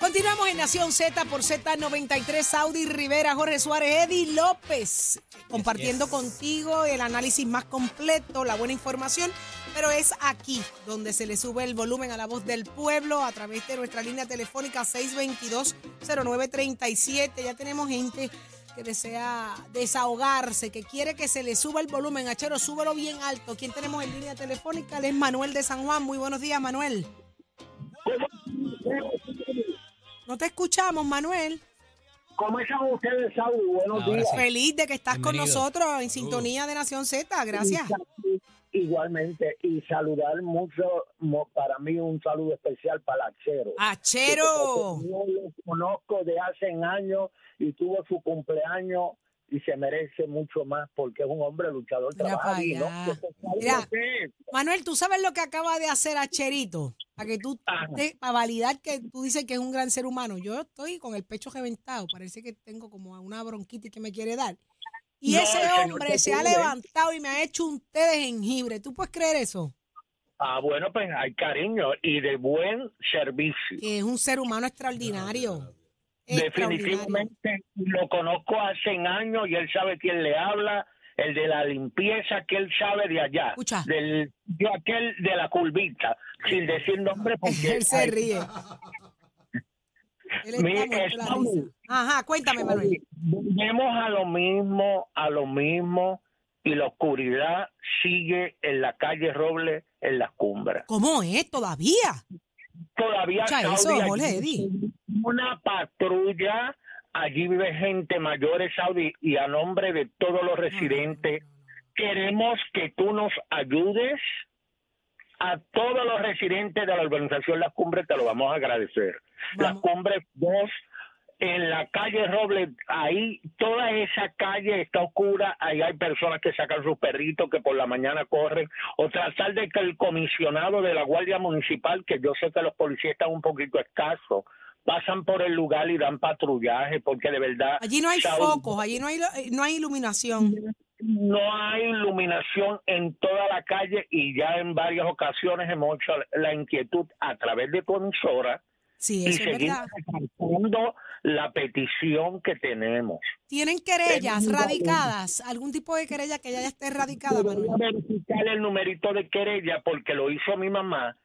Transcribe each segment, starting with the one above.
Continuamos en Nación Z por Z93, Saudi Rivera, Jorge Suárez, Eddie López, compartiendo contigo el análisis más completo, la buena información, pero es aquí donde se le sube el volumen a la voz del pueblo a través de nuestra línea telefónica 622-0937. Ya tenemos gente que desea desahogarse, que quiere que se le suba el volumen. Achero, súbelo bien alto. ¿Quién tenemos en línea telefónica? Él es Manuel de San Juan. Muy buenos días, Manuel. No te escuchamos, Manuel. ¿Cómo están ustedes, Saúl? Buenos Ahora días. sí. Feliz de que estás con nosotros en sintonía de Nación Z. Gracias. Igualmente, y saludar mucho, para mí un saludo especial para Achero. Achero. Yo lo conozco de hace años y tuvo su cumpleaños y se merece mucho más porque es un hombre luchador, Mira trabaja pa' y no, allá. que se salga Mira. usted. Manuel, ¿tú sabes lo que acaba de hacer Acherito? Para que tú, te- para validar que tú dices que es un gran ser humano. Yo estoy con el pecho reventado. Parece que tengo como una bronquitis que me quiere dar. Y No, ese hombre se ha levantado y me ha hecho un té de jengibre. ¿Tú puedes creer eso? Ah, bueno, pues hay cariño y de buen servicio. Que es un ser humano extraordinario. Definitivamente lo conozco hace años y él sabe quién le habla, el de la limpieza que él sabe de allá, Escucha. del de aquel de la curvita, sin decir nombre porque Él se ríe. Mi- estamos-. Ajá, cuéntame, Manuel. volvemos a lo mismo, a lo mismo y la oscuridad sigue en la calle Roble en las cumbres. ¿Cómo es todavía? Todavía Saudi, eso, Jorge una patrulla, allí vive gente mayores, Saudi, y a nombre de todos los residentes, queremos que tú nos ayudes a todos los residentes de la urbanización Las Cumbres, te lo vamos a agradecer. Las Vamos. Cumbres 2, en la calle Robles, ahí toda esa calle está oscura, ahí hay personas que sacan sus perritos que por la mañana corren, o tratar de que el comisionado de la Guardia Municipal, que yo sé que los policías están un poquito escasos, pasan por el lugar y dan patrullaje, porque de verdad... Allí no hay Saúl, focos, allí no hay, eh, no hay iluminación. no hay iluminación en toda la calle y ya en varias ocasiones hemos hecho la inquietud a través de tu emisora Sí, y eso es seguir reforzando la petición que tenemos. ¿Tienen querellas radicadas? ¿Algún tipo de querella que ya esté radicada, Voy a verificar el numerito de querella porque lo hizo mi mamá,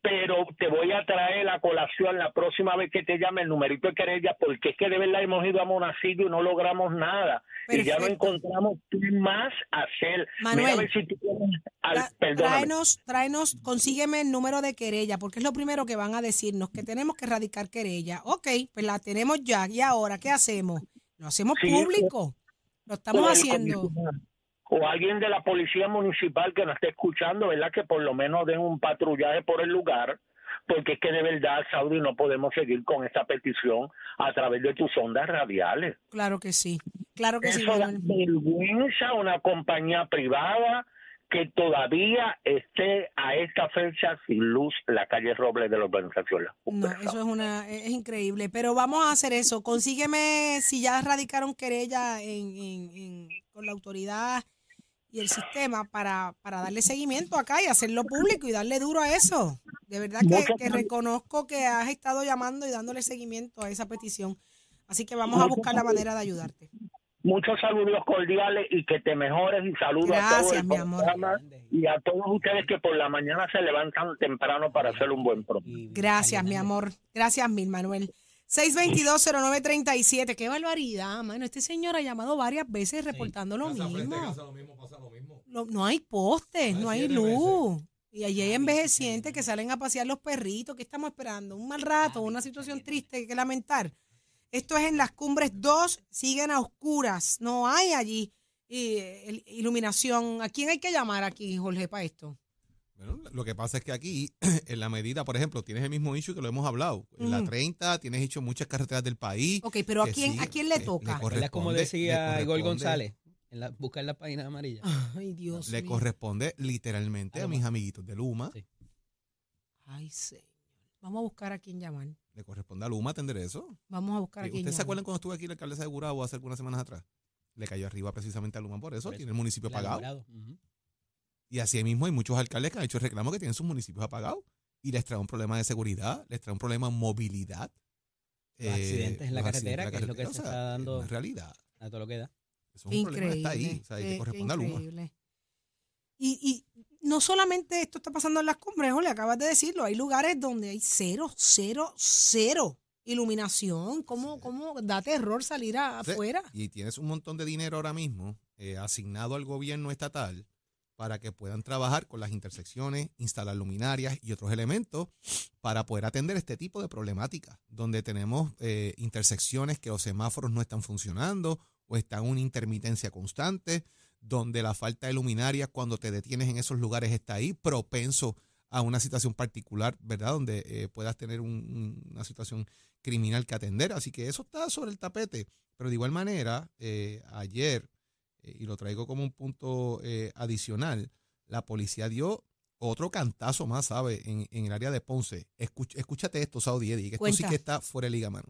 pero te voy a traer a colación la próxima vez que te llame el numerito de querella porque es que de verdad hemos ido a Monacillo y no logramos nada. Y ya no encontramos qué más hacer. Manuel, Mira a ver si tú tienes al- tráenos, tráenos, consígueme el número de querella, porque es lo primero que van a decirnos, que tenemos que radicar querella. Ok, pues la tenemos ya. ¿Y ahora qué hacemos? Lo hacemos Sí, público. Lo estamos el haciendo. O alguien de la policía municipal que nos esté escuchando, ¿verdad? Que por lo menos den un patrullaje por el lugar, porque es que de verdad, Saudi, no podemos seguir con esta petición a través de tus ondas radiales. Claro que sí. Claro que sí, Eso da vergüenza a una compañía privada que todavía esté a esta fecha sin luz la calle Robles de la urbanización. No, eso es una es increíble. Pero vamos a hacer eso. Consígueme si ya radicaron querella en, en- en- con la autoridad y el sistema para, para darle seguimiento acá y hacerlo público y darle duro a eso. De verdad que, reconozco que has estado llamando y dándole seguimiento a esa petición. Así que vamos a buscar la manera de ayudarte. Muchos saludos cordiales y que te mejores y saludos a todos Gracias, el mi amor. y a todos ustedes que por la mañana se levantan temprano para hacer un buen programa. Gracias, mi amor. Gracias mil, Manuel. 622-0937. Qué barbaridad, mano. Este señor ha llamado varias veces reportando lo Casa frente a mismo. casa, lo mismo, pasa lo mismo. No, no hay postes, no hay luz. Y allí hay envejecientes que salen a pasear los perritos. ¿Qué estamos esperando? ¿Un mal rato? ¿Una situación triste que lamentar? Esto es en las cumbres 2, siguen a oscuras. No hay allí eh, iluminación. ¿A quién hay que llamar aquí, Jorge, para esto? Bueno, lo que pasa es que aquí, en la medida, por ejemplo, tienes el mismo issue que lo hemos hablado. En la Ujú. 30 tienes hecho muchas carreteras del país. Ok, pero ¿a quién, sí, ¿a quién le toca? ¿Verdad? Como le decía Igor corresponde- González, en la, buscar la página amarilla. Ay, Dios Le mío. corresponde literalmente a mis amiguitos de Luma. Sí. Ay, señor. Vamos a buscar a quién llamar. Le corresponde a Luma atender eso. Vamos a buscar a quién ¿Ustedes se acuerdan cuando estuve aquí la alcaldesa de Gurabo hace algunas semanas atrás? Le cayó arriba precisamente a Luma por eso. Por eso. Tiene el municipio La pagado. Y así mismo hay muchos alcaldes que han hecho reclamos que tienen sus municipios apagados y les trae un problema de seguridad, les trae un problema de movilidad. Los accidentes en la carretera, accidentes que es lo que en se está o sea, dando. Una realidad. A todo lo que da. Eso es un problema que está ahí. Increíble, O sea, y qué- que qué corresponde a Luma. increíble. Y, y no solamente esto está pasando en las cumbres, le acabas de decirlo, hay lugares donde hay cero, cero, cero iluminación. ¿Cómo, cómo da terror salir a- Sí, afuera? Y tienes un montón de dinero ahora mismo eh, asignado al gobierno estatal para que puedan trabajar con las intersecciones, instalar luminarias y otros elementos para poder atender este tipo de problemáticas, donde tenemos eh, intersecciones que los semáforos no están funcionando o están en una intermitencia constante, donde la falta de luminarias cuando te detienes en esos lugares está ahí, propenso a una situación particular, ¿verdad? Donde eh, puedas tener un- un- una situación criminal que atender. Así que eso está sobre el tapete. Pero de igual manera, eh, ayer, eh, y lo traigo como un punto eh, adicional, la policía dio otro cantazo más, ¿sabe? En, en el área de Ponce. Escuch- escúchate esto, Saudi Eddie, que esto sí Cuenta. que está fuera de liga, mano.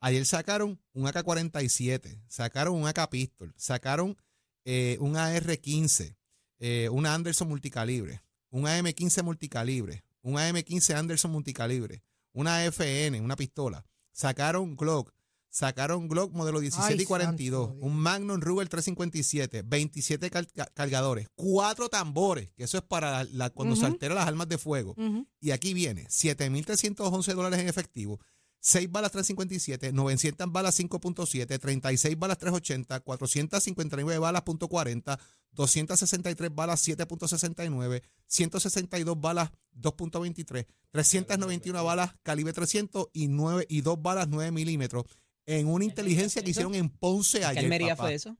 Ayer sacaron un AK-47, sacaron un AK-Pistol, sacaron eh, un AR-15, eh, una Anderson multicalibre, un AM-15 multicalibre, un AM-15 Anderson multicalibre, una FN, una pistola. Sacaron Glock, sacaron Glock modelo 17 Ay, y 42, santo un Magnum Ruger 357, 27 car- ca- cargadores, cuatro tambores, que eso es para la- la- cuando se Ujú. alteran las armas de fuego. Ujú. Y aquí viene 7.311 dólares en efectivo, 6 balas 357, 900 balas 5.7, 36 balas 380, 459 balas .40, 263 balas 7.69, 162 balas 2.23, 391 balas calibre 300 y, 9, y 2 balas 9 milímetros en una inteligencia que hicieron en Ponce ¿Qué ayer. Almería papá. fue eso?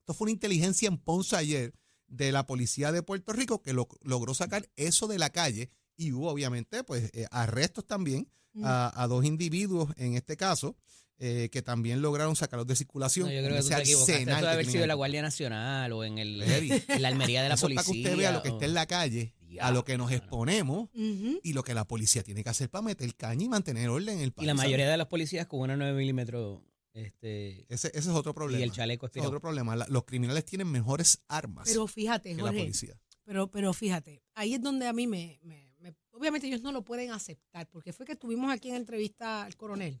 Esto fue una inteligencia en Ponce ayer de la policía de Puerto Rico que lo- logró sacar eso de la calle y hubo obviamente pues eh, arrestos también a, a dos individuos en este caso eh, que también lograron sacarlos de circulación. No, yo creo que tú te equivocaste. Eso debe haber sido en la. Guardia Nacional o en, el, Almería de la Eso policía. para que usted vea lo que está en la calle, a lo que nos exponemos y lo que la policía tiene que hacer para meter caña y mantener orden en el Y país. la ¿sabes? mayoría de las policías con una 9 milímetros este, Ese, ese es otro problema. y el chaleco Ese es otro problema. La- los criminales tienen mejores armas Pero fíjate, que la policía. pero, pero fíjate, ahí es donde a mí me, me- me- Obviamente ellos no lo pueden aceptar, porque fue que estuvimos aquí en entrevista al coronel.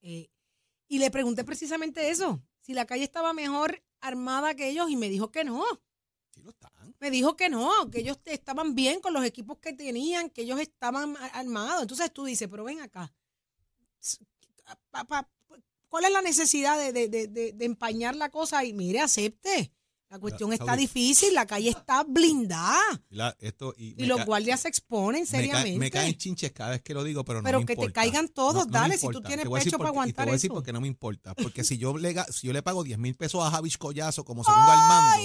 eh, y le pregunté precisamente eso, si la calle estaba mejor armada que ellos, y me dijo que no. Sí lo están. Me dijo que no, que ellos estaban bien con los equipos que tenían, que ellos estaban armados. Entonces tú dices, pero ven acá. ¿Cuál es la necesidad de, de- de- empañar la cosa? Y mire, acepte. La cuestión está Saudi. difícil, la calle está blindada. La- esto, y los guardias se exponen me, ca- seriamente. me caen chinches cada vez que lo digo, pero no Pero me que te importa. caigan todos, No- no me dale, si tú importa. tienes pecho para qué- y Te aguantar voy a decir eso. porque no me importa. Porque si yo le, si yo le pago 10 mil pesos a Javis Collazo como segundo al mando,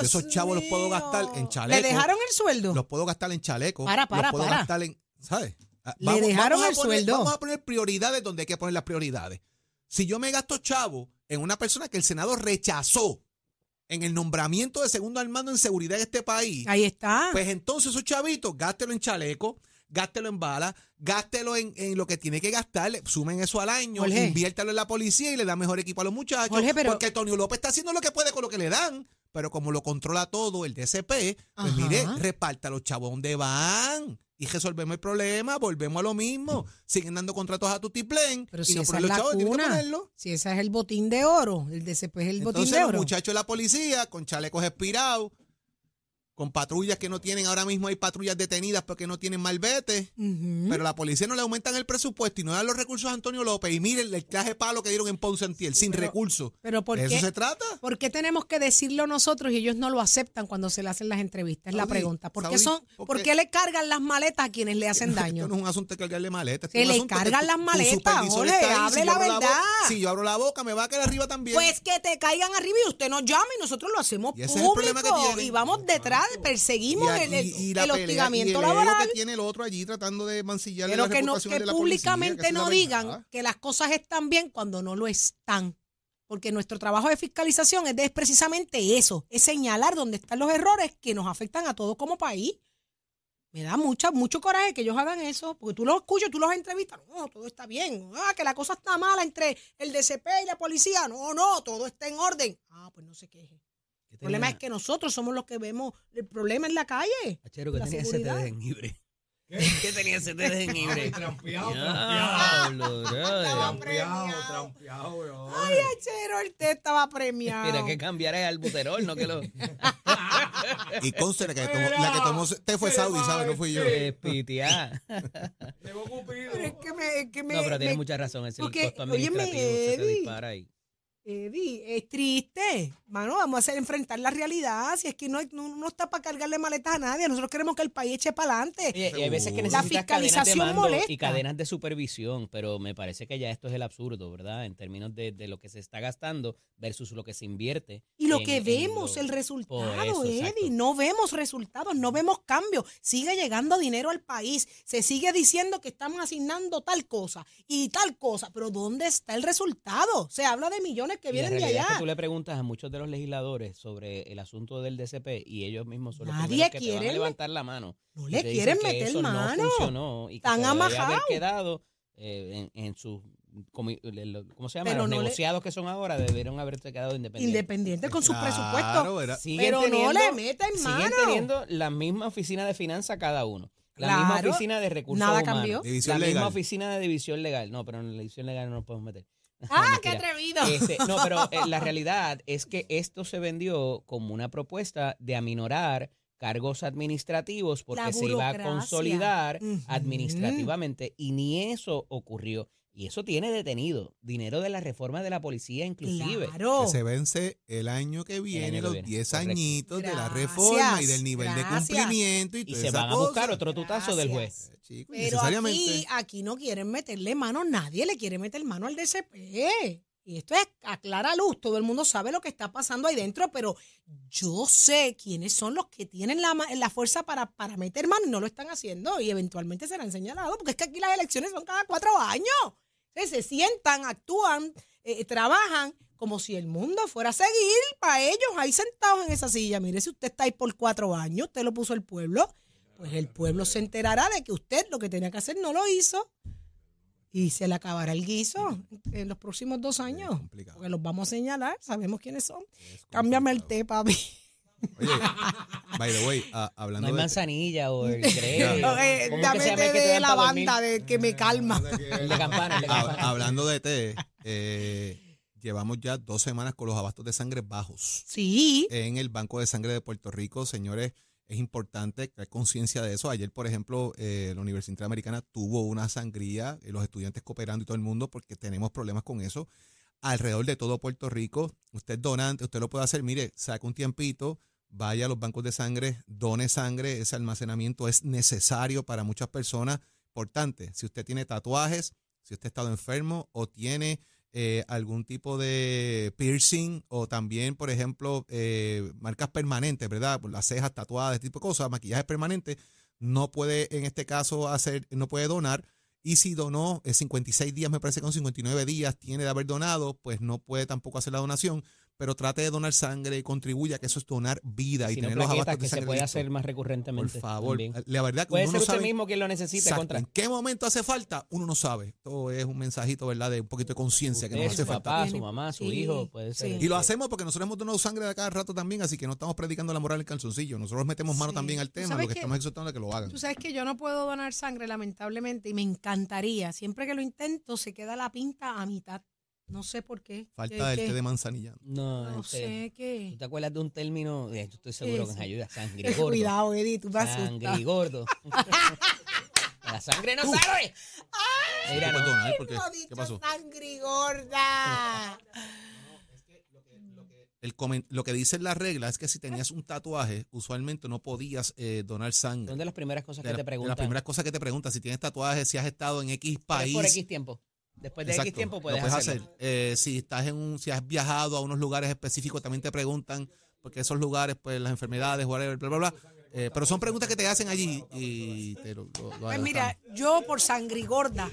Dios esos chavos los puedo gastar en ¿Le chaleco. dejaron el sueldo? los puedo gastar en chaleco. Para, para, los puedo para. gastar en. ¿Sabes? Ah, Le dejaron el poner- sueldo. Vamos a poner prioridades donde hay que poner las prioridades. Si yo me gasto chavo en una persona que el Senado rechazó en el nombramiento de segundo al mando en seguridad de este país, Ahí está. pues entonces esos chavitos, gástelo en chaleco, gástelo en balas, gástelo en, en lo que tiene que gastar, sumen eso al año, Jorge. inviértalo en la policía y le da mejor equipo a los muchachos. Jorge, pero- porque Antonio López está haciendo lo que puede con lo que le dan. Pero como lo controla todo el DCP, pues Ajá. mire, reparta los chavos donde van y resolvemos el problema, volvemos a lo mismo. Siguen dando contratos a Tutiplén Pero y si no ponen los chavos, tienen que ponerlo. Si ese es el botín de oro, el DCP es el botín de los oro. muchachos de la policía con chalecos expirados, con patrullas que no tienen, ahora mismo hay patrullas detenidas porque no tienen malvete, Ujú. pero la policía no le aumentan el presupuesto y no dan los recursos a Antonio López. Y miren el traje palo que dieron en Ponce Antiel, sin pero- recursos. Pero ¿por ¿De qué, eso se trata? ¿por qué tenemos que decirlo nosotros y ellos no lo aceptan cuando se le hacen las entrevistas? Es la pregunta. ¿Por qué, son, ¿por ¿por qué? qué le cargan las maletas a quienes le hacen daño? Esto no es un asunto de cargarle maletas. Se le cargan las maletas, hable Si yo la abro verdad. si yo abro la boca, me va a caer arriba también. Pues que te caigan arriba y usted nos llama y nosotros lo hacemos Y es público y vamos detrás, perseguimos Y- el, el- y- hostigamiento y el ego laboral. que tiene el otro allí tratando de mancillarle Pero la que, no, que de la policía, que públicamente la no digan que las cosas están bien cuando no lo están. Porque nuestro trabajo de fiscalización es, de- es precisamente eso, es señalar dónde están los errores que nos afectan a todos como país. Me da mucha, mucho coraje que ellos hagan eso, porque tú los escuchas, tú los entrevistas, no, todo está bien, ah, que la cosa está mala entre el DCP y la policía, no, no, todo está en orden. Ah, pues no se queje. El problema es que nosotros somos los que vemos el problema en la calle. Achero, que la tenía ese seguridad. de jengibre. ¿Qué tenía ese de jengibre? Trampeado. Estaba trampeado, premiado. trampeado, bro. Ay, Achero, el té estaba premiado. Mira que cambiar es al buterol, no que lo Y conste la que tomó, la que tomó te fue Saudi, ¿sabes? No fui yo. eh, pitear. Llegó Cupido. Pero es que me, es que me, No, pero tienes me- mucha razón. Es el costo óyeme, administrativo se te dispara ahí. Eddie, es triste. Mano, vamos a hacer enfrentar la realidad. Si es que no, no, no está para cargarle maletas a nadie. Nosotros queremos que el país eche para adelante. Oye, y hay veces que La necesitas cadenas de fiscalización mando molesta. y cadenas de supervisión, pero me parece que ya esto es el absurdo, ¿verdad? En términos de, de lo que se está gastando versus lo que se invierte. Y lo en- que vemos, lo- el resultado, eso, Eddie, exacto. no vemos resultados, no vemos cambios. Sigue llegando dinero al país, se sigue diciendo que estamos asignando tal cosa y tal cosa, pero ¿dónde está el resultado? Se habla de millones que vienen de realidad es allá. que tú le preguntas a muchos de los legisladores sobre el asunto del DCP y ellos mismos son los Nadie que te van quiere a levantar la mano. No le quieren meter eso mano. No funcionó y que Están se debe haber quedado eh, en, en sus le- ¿cómo se llama? Pero Los no le- negociados que son ahora debieron haberse quedado independientes. Independiente con sus Claro, presupuestos. era- Siguen Pero no teniendo- le meten Siguen mano. teniendo la misma oficina de finanzas cada uno. La misma Claro, oficina de recursos nada humanos. cambió. División la misma legal. oficina de división legal. No, pero en la división legal no nos podemos meter. Ah, qué atrevido. Este, no, pero eh, la realidad es que esto se vendió como una propuesta de aminorar cargos administrativos porque se iba a consolidar administrativamente y ni eso ocurrió. Y eso tiene detenido dinero de la reforma de la policía inclusive. Claro. Que se vence el año que viene, año que los viene, 10 correcto. añitos de la reforma y del nivel gracias. de cumplimiento y, Y se van a buscar cosa. otro tutazo del juez. Eh, Pero necesariamente. aquí, aquí no quieren meterle mano, nadie le quiere meter mano al DCP. Y esto es a clara luz, todo el mundo sabe lo que está pasando ahí dentro, pero yo sé quiénes son los que tienen la, ma- la fuerza para, para meter mano y no lo están haciendo y eventualmente serán señalados, porque es que aquí las elecciones son cada cuatro años. Se sientan, actúan, eh, trabajan como si el mundo fuera a seguir para ellos ahí sentados en esa silla. Mire, si usted está ahí por cuatro años, usted lo puso el pueblo, pues el pueblo se enterará de que usted lo que tenía que hacer no lo hizo y se le acabará el guiso en los próximos dos años. Porque los vamos a señalar, sabemos quiénes son. Cámbiame el té, papi. Oye, by the way, ah, No hablando hay de. manzanilla o el. No, eh, ¿Cómo que dame se llama té el que te de dan pa' dormir? lavanda de que me calma. El de campana, el de Ah, campana. hablando de té, eh, llevamos ya dos semanas con los abastos de sangre bajos. Sí, en el Banco de Sangre de Puerto Rico, señores, es importante crear conciencia de eso. Ayer, por ejemplo, eh, la Universidad Interamericana tuvo una sangría, eh, los estudiantes cooperando y todo el mundo, porque tenemos problemas con eso. Alrededor de todo Puerto Rico, usted es donante, usted lo puede hacer, mire, saca un tiempito, vaya a los bancos de sangre, done sangre, ese almacenamiento es necesario para muchas personas. Importante, si usted tiene tatuajes, si usted ha estado enfermo o tiene eh, algún tipo de piercing o también, por ejemplo, eh, marcas permanentes, ¿verdad? Las cejas tatuadas, este tipo de cosas, maquillaje permanente, no puede en este caso hacer, no puede donar. Y si donó eh, 56 días, me parece que con 59 días tiene de haber donado, pues no puede tampoco hacer la donación, pero trate de donar sangre y contribuya que eso es donar vida y no, tener los abastos de que se puede hacer más Por recurrentemente. favor, también. la verdad que Puede uno ser no usted sabe mismo quien lo necesite. exacto, Contra. en qué momento hace falta, uno no sabe. Esto es un mensajito, ¿verdad? De un poquito de conciencia que nos hace su falta. papá, su mamá, su sí, hijo, puede ser. sí. Y lo hacemos porque nosotros hemos donado sangre de cada rato también, así que no estamos predicando la moral en calzoncillo. Nosotros metemos mano Sí. también al ¿Tú tema, lo que qué? estamos exhortando es que lo hagan. Tú sabes que yo no puedo donar sangre, lamentablemente, y me encantaría. Siempre que lo intento, se queda la pinta a mitad. No sé por qué. Falta ¿Qué- el qué? té de manzanilla. No, No este, sé ¿Tú qué. te acuerdas de un término? Eh, Yo estoy seguro que nos ayuda. Sangre gordo. Cuidado, Eddie, tú asustas. Sangre gordo. La sangre no sabe. Mira, ¿Qué no. ¿Por qué? No, ¿Qué pasó? sangrigorda. El comen- lo que dice la regla es que si tenías un tatuaje, usualmente no podías eh, donar sangre. Son de las primeras cosas De que la- te de preguntan. las primeras cosas que te preguntan, si tienes tatuajes, si has estado en X Pero país. por X tiempo. Después de X tiempo puedes, hacerlo. hacer. Eh, si estás en un, si has viajado a unos lugares específicos, también te preguntan, porque esos lugares, pues las enfermedades, whatever, bla, bla, bla. Eh, pero son preguntas que te hacen allí y te lo, lo- lo Pues mira, yo por sangrigorda.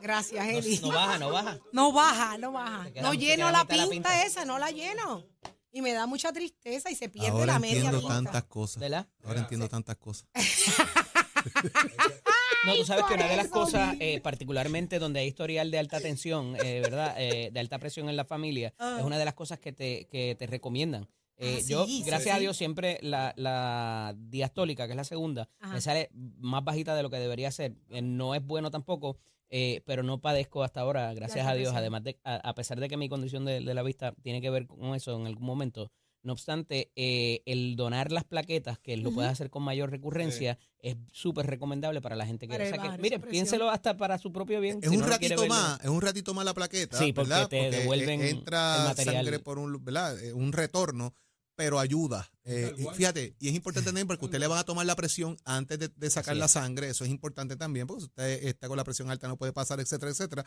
Gracias, Eddie. No, no baja, no baja. No baja, no baja. Queda- No lleno la pinta, esa, no la lleno. Y me da mucha tristeza y se pierde Ahora la media entiendo pinta. tantas cosas. ¿Verdad? Ahora entiendo tantas cosas. No, tú sabes que una de las cosas, eh, particularmente donde hay historial de alta tensión, eh, ¿verdad? Eh, de alta presión en la familia, Ah. es una de las cosas que te, que te recomiendan. Eh, Ah, yo, sí, sí, gracias a. Dios, siempre la, la diastólica, que es la segunda, Ajá. me sale más bajita de lo que debería ser. Eh, no es bueno tampoco, eh, pero no padezco hasta ahora, gracias a Dios. Además de, a, a pesar de que mi condición de, de la vista tiene que ver con eso en algún momento, no obstante, eh, el donar las plaquetas, que lo puedes hacer con mayor recurrencia, es súper recomendable para la gente que... Para o sea que, bajar esa miren, presión. piénselo hasta para su propio bien. Es si un no ratito más, es un ratito más la plaqueta, Sí, porque ¿verdad? te devuelven eh, entra el material. sangre por un, ¿verdad? Eh, un retorno, pero ayuda. Eh, y fíjate, y es importante también porque usted le van a tomar la presión antes de, de sacar Así la es. sangre, eso es importante también, porque si usted está con la presión alta no puede pasar, etcétera, etcétera.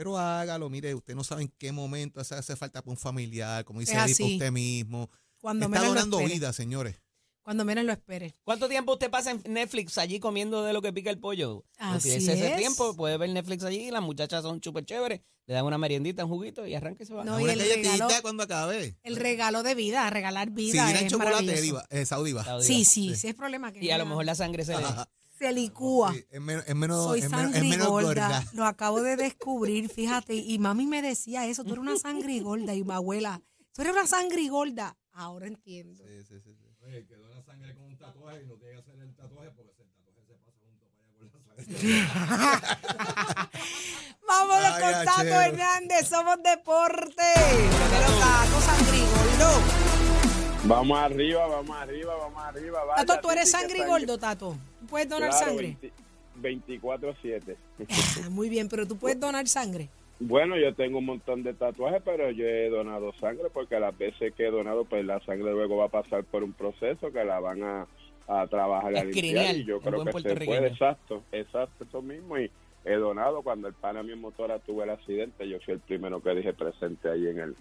Pero hágalo, mire, usted no sabe en qué momento hace, hace falta para un familiar, como dice Es ahí, para usted mismo. Cuando Está donando vida, señores. Cuando menos lo espere. ¿Cuánto tiempo usted pasa en Netflix allí comiendo de lo que pica el pollo? Así Utilice ese es. tiempo, puede ver Netflix allí, y las muchachas son súper chéveres, le dan una meriendita, un juguito y arranque y se va. No, y el regalo- cuando acabe. El regalo de vida, regalar Si vida. viene en es chocolate, diva, eh, Saudiva. Saudi Sí, va. sí, sí, es problema que Y a lo mejor la sangre se le... Se licúa. Sí, es menos, es menos, Soy es menos- es menos sangrigorda. gorda. Lo acabo de descubrir, fíjate. Y mami me decía eso, tú eres una sangrigorda. Y mi abuela, tú eres una sangrigorda. Ahora entiendo. Sí, sí, sí, sí. Oye, que dona sangre con un tatuaje y no tiene que hacer el tatuaje porque el tatuaje se pasa junto para allá con la sangre. Vámonos Ay, con Tato. Hernández, somos deporte. Pero Tato sangrigordo. Vamos arriba, vamos arriba, vamos arriba. vaya, Tato, tú eres sí que sangrigordo, Tato. Tú puedes donar Claro, sangre. 20 24-7. Muy bien, pero tú puedes donar sangre. Bueno, yo tengo un montón de tatuajes, pero yo he donado sangre porque las veces que he donado, pues la sangre luego va a pasar por un proceso que la van a, a trabajar a limpiar. Y yo creo que se puede, exacto, exacto, eso mismo. Y he donado cuando el pana mi motora tuvo el accidente, yo fui el primero que dije presente ahí en el,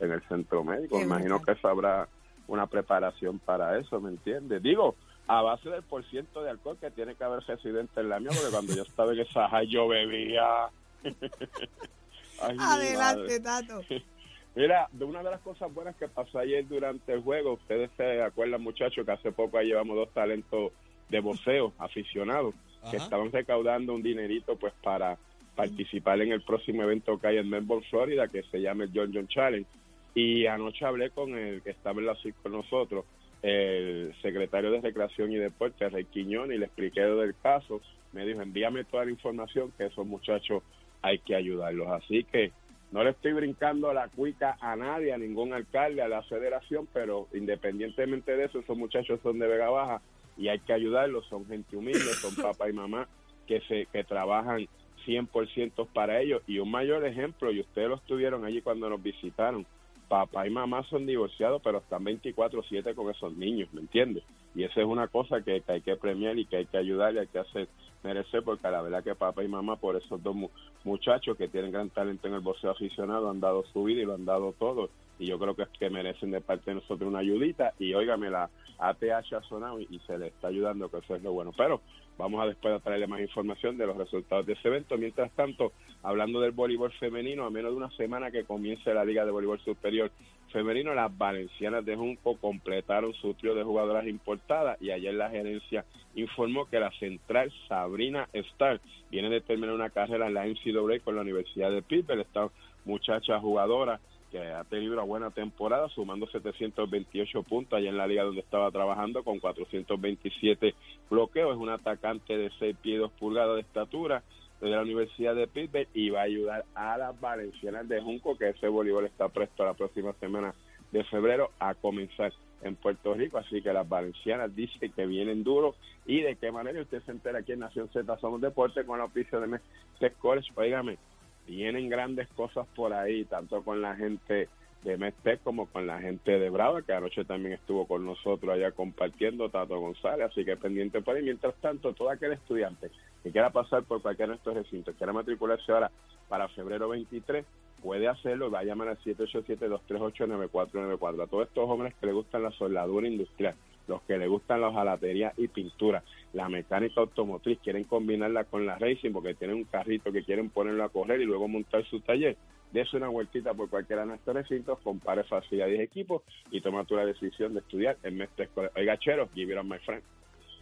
en el centro médico. Qué Me imagino brutal. que eso habrá una preparación para eso, ¿me entiendes? Digo, a base del por ciento de alcohol que tiene que haber residente en la mía, porque cuando yo estaba en esa high yo bebía. Ay, Adelante. Tato. Mira, de una de las cosas buenas que pasó ayer durante el juego, ustedes se acuerdan, muchachos, que hace poco ahí llevamos dos talentos de boxeo aficionados que estaban recaudando un dinerito pues para participar en el próximo evento que hay en Melbourne, Florida, que se llama el John John Challenge. Y anoche hablé con el que estaba en la CIC con nosotros, el secretario de Recreación y Deporte, Rey Quiñón, y le expliqué lo del caso. Me dijo, envíame toda la información, que esos muchachos hay que ayudarlos. Así que no le estoy brincando la cuica a nadie, a ningún alcalde, a la federación, pero independientemente de eso, esos muchachos son de Vega Baja y hay que ayudarlos, son gente humilde, son papá y mamá que se que trabajan 100% para ellos y un mayor ejemplo, y ustedes lo estuvieron allí cuando nos visitaron, papá y mamá son divorciados, pero están 24/7 con esos niños, ¿me entiendes? Y esa es una cosa que, hay que premiar y que hay que ayudar y hay que hacer merecer, porque la verdad que papá y mamá por esos dos mu- muchachos que tienen gran talento en el boxeo aficionado han dado su vida y lo han dado todo y yo creo que merecen de parte de nosotros una ayudita y óigame la ATH ha sonado y, y se le está ayudando que eso es lo bueno pero vamos a después a traerle más información de los resultados de ese evento mientras tanto hablando del voleibol femenino a menos de una semana que comience la liga de voleibol superior femenino las valencianas de Junco completaron su trío de jugadoras importadas y ayer la gerencia informó que la central Sabrina Starr viene de terminar una carrera en la NCAA con la Universidad de Pittsburgh. Esta muchacha jugadora que ha tenido una buena temporada, sumando 728 puntos allá en la liga donde estaba trabajando con 427 bloqueos. Es un atacante de 6 pies 2 pulgadas de estatura de la Universidad de Pittsburgh y va a ayudar a las valencianas de Junco, que ese voleibol está presto la próxima semana de febrero a comenzar en Puerto Rico, así que las valencianas dicen que vienen duros y de qué manera usted se entera aquí en Nación Z. Somos Deporte con la oficio de Mestre College, oígame, vienen grandes cosas por ahí, tanto con la gente de Mestre como con la gente de Brava, que anoche también estuvo con nosotros allá compartiendo Tato González, así que pendiente por ahí. Mientras tanto, todo aquel estudiante que quiera pasar por cualquiera de estos recintos, quiera matricularse ahora para febrero 23, puede hacerlo, va a llamar al 787-238-9494. A todos estos hombres que les gustan la soldadura industrial, los que les gustan la hojalatería y pintura, la mecánica automotriz, quieren combinarla con la racing porque tienen un carrito que quieren ponerlo a correr y luego montar su taller. Dese una vueltita por cualquiera de nuestros recintos, compare facilidades y equipos y toma tu la decisión de estudiar en Mestre Escolar. Oiga, chero, give it on my friend.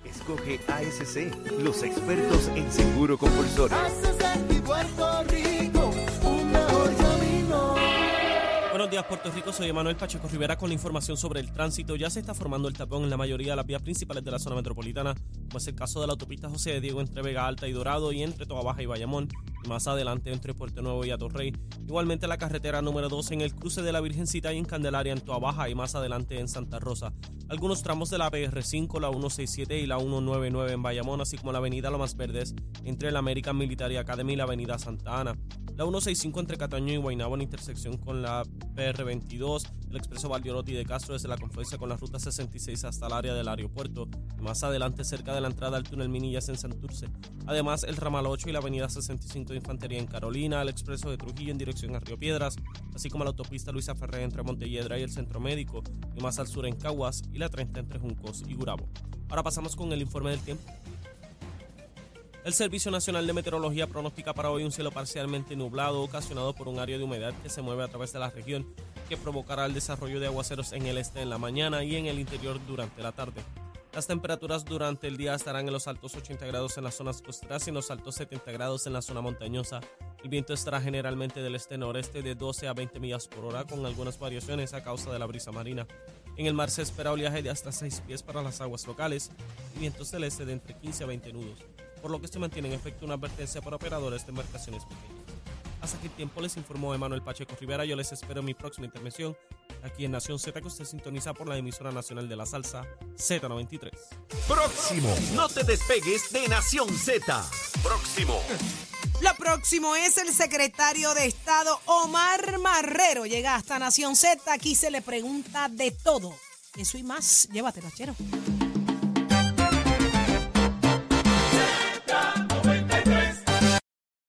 Escoge ASC, los expertos en seguro compulsorio. Buenos días Puerto Rico, soy Emanuel Pacheco Rivera con la información sobre el tránsito. Ya se está formando el tapón en la mayoría de las vías principales de la zona metropolitana, como es el caso de la autopista José de Diego entre Vega Alta y Dorado y entre Toa Baja y Bayamón, y más adelante entre Puerto Nuevo y Atorrey. Igualmente la carretera número 2 en el cruce de la Virgencita y en Candelaria en Toa Baja y más adelante en Santa Rosa. Algunos tramos de la PR5, la 167 y la 199 en Bayamón, así como la avenida Lomas Verdes entre la American Military Academy y la avenida Santa Ana. La 165 entre Cataño y Guaynabo en intersección con la PR22, el expreso Valdiorotti de Castro desde la confluencia con la ruta 66 hasta el área del aeropuerto, y más adelante cerca de la entrada al túnel Minillas en Santurce. Además, el ramal 8 y la avenida 65 de Infantería en Carolina, el expreso de Trujillo en dirección a Río Piedras, así como la autopista Luisa Ferré entre Montelledra y el Centro Médico, y más al sur en Caguas y la 30 entre Juncos y Gurabo. Ahora pasamos con el informe del tiempo. El Servicio Nacional de Meteorología pronostica para hoy un cielo parcialmente nublado ocasionado por un área de humedad que se mueve a través de la región que provocará el desarrollo de aguaceros en el este en la mañana y en el interior durante la tarde. Las temperaturas durante el día estarán en los altos 80 grados en las zonas costeras y en los altos 70 grados en la zona montañosa. El viento estará generalmente del este-noreste de 12 a 20 millas por hora con algunas variaciones a causa de la brisa marina. En el mar se espera oleaje de hasta 6 pies para las aguas locales y vientos del este de entre 15 a 20 nudos por lo que se mantiene en efecto una advertencia para operadores de embarcaciones pequeñas. Hasta aquí tiempo les informó Emanuel Pacheco Rivera. Yo les espero en mi próxima intervención aquí en Nación Z, que usted sintoniza por la emisora nacional de la salsa Z93. Próximo. No te despegues de Nación Z. Próximo. Lo próximo es el secretario de Estado Omar Marrero. Llega hasta Nación Z. Aquí se le pregunta de todo. Eso y más. Llévatelo, chero.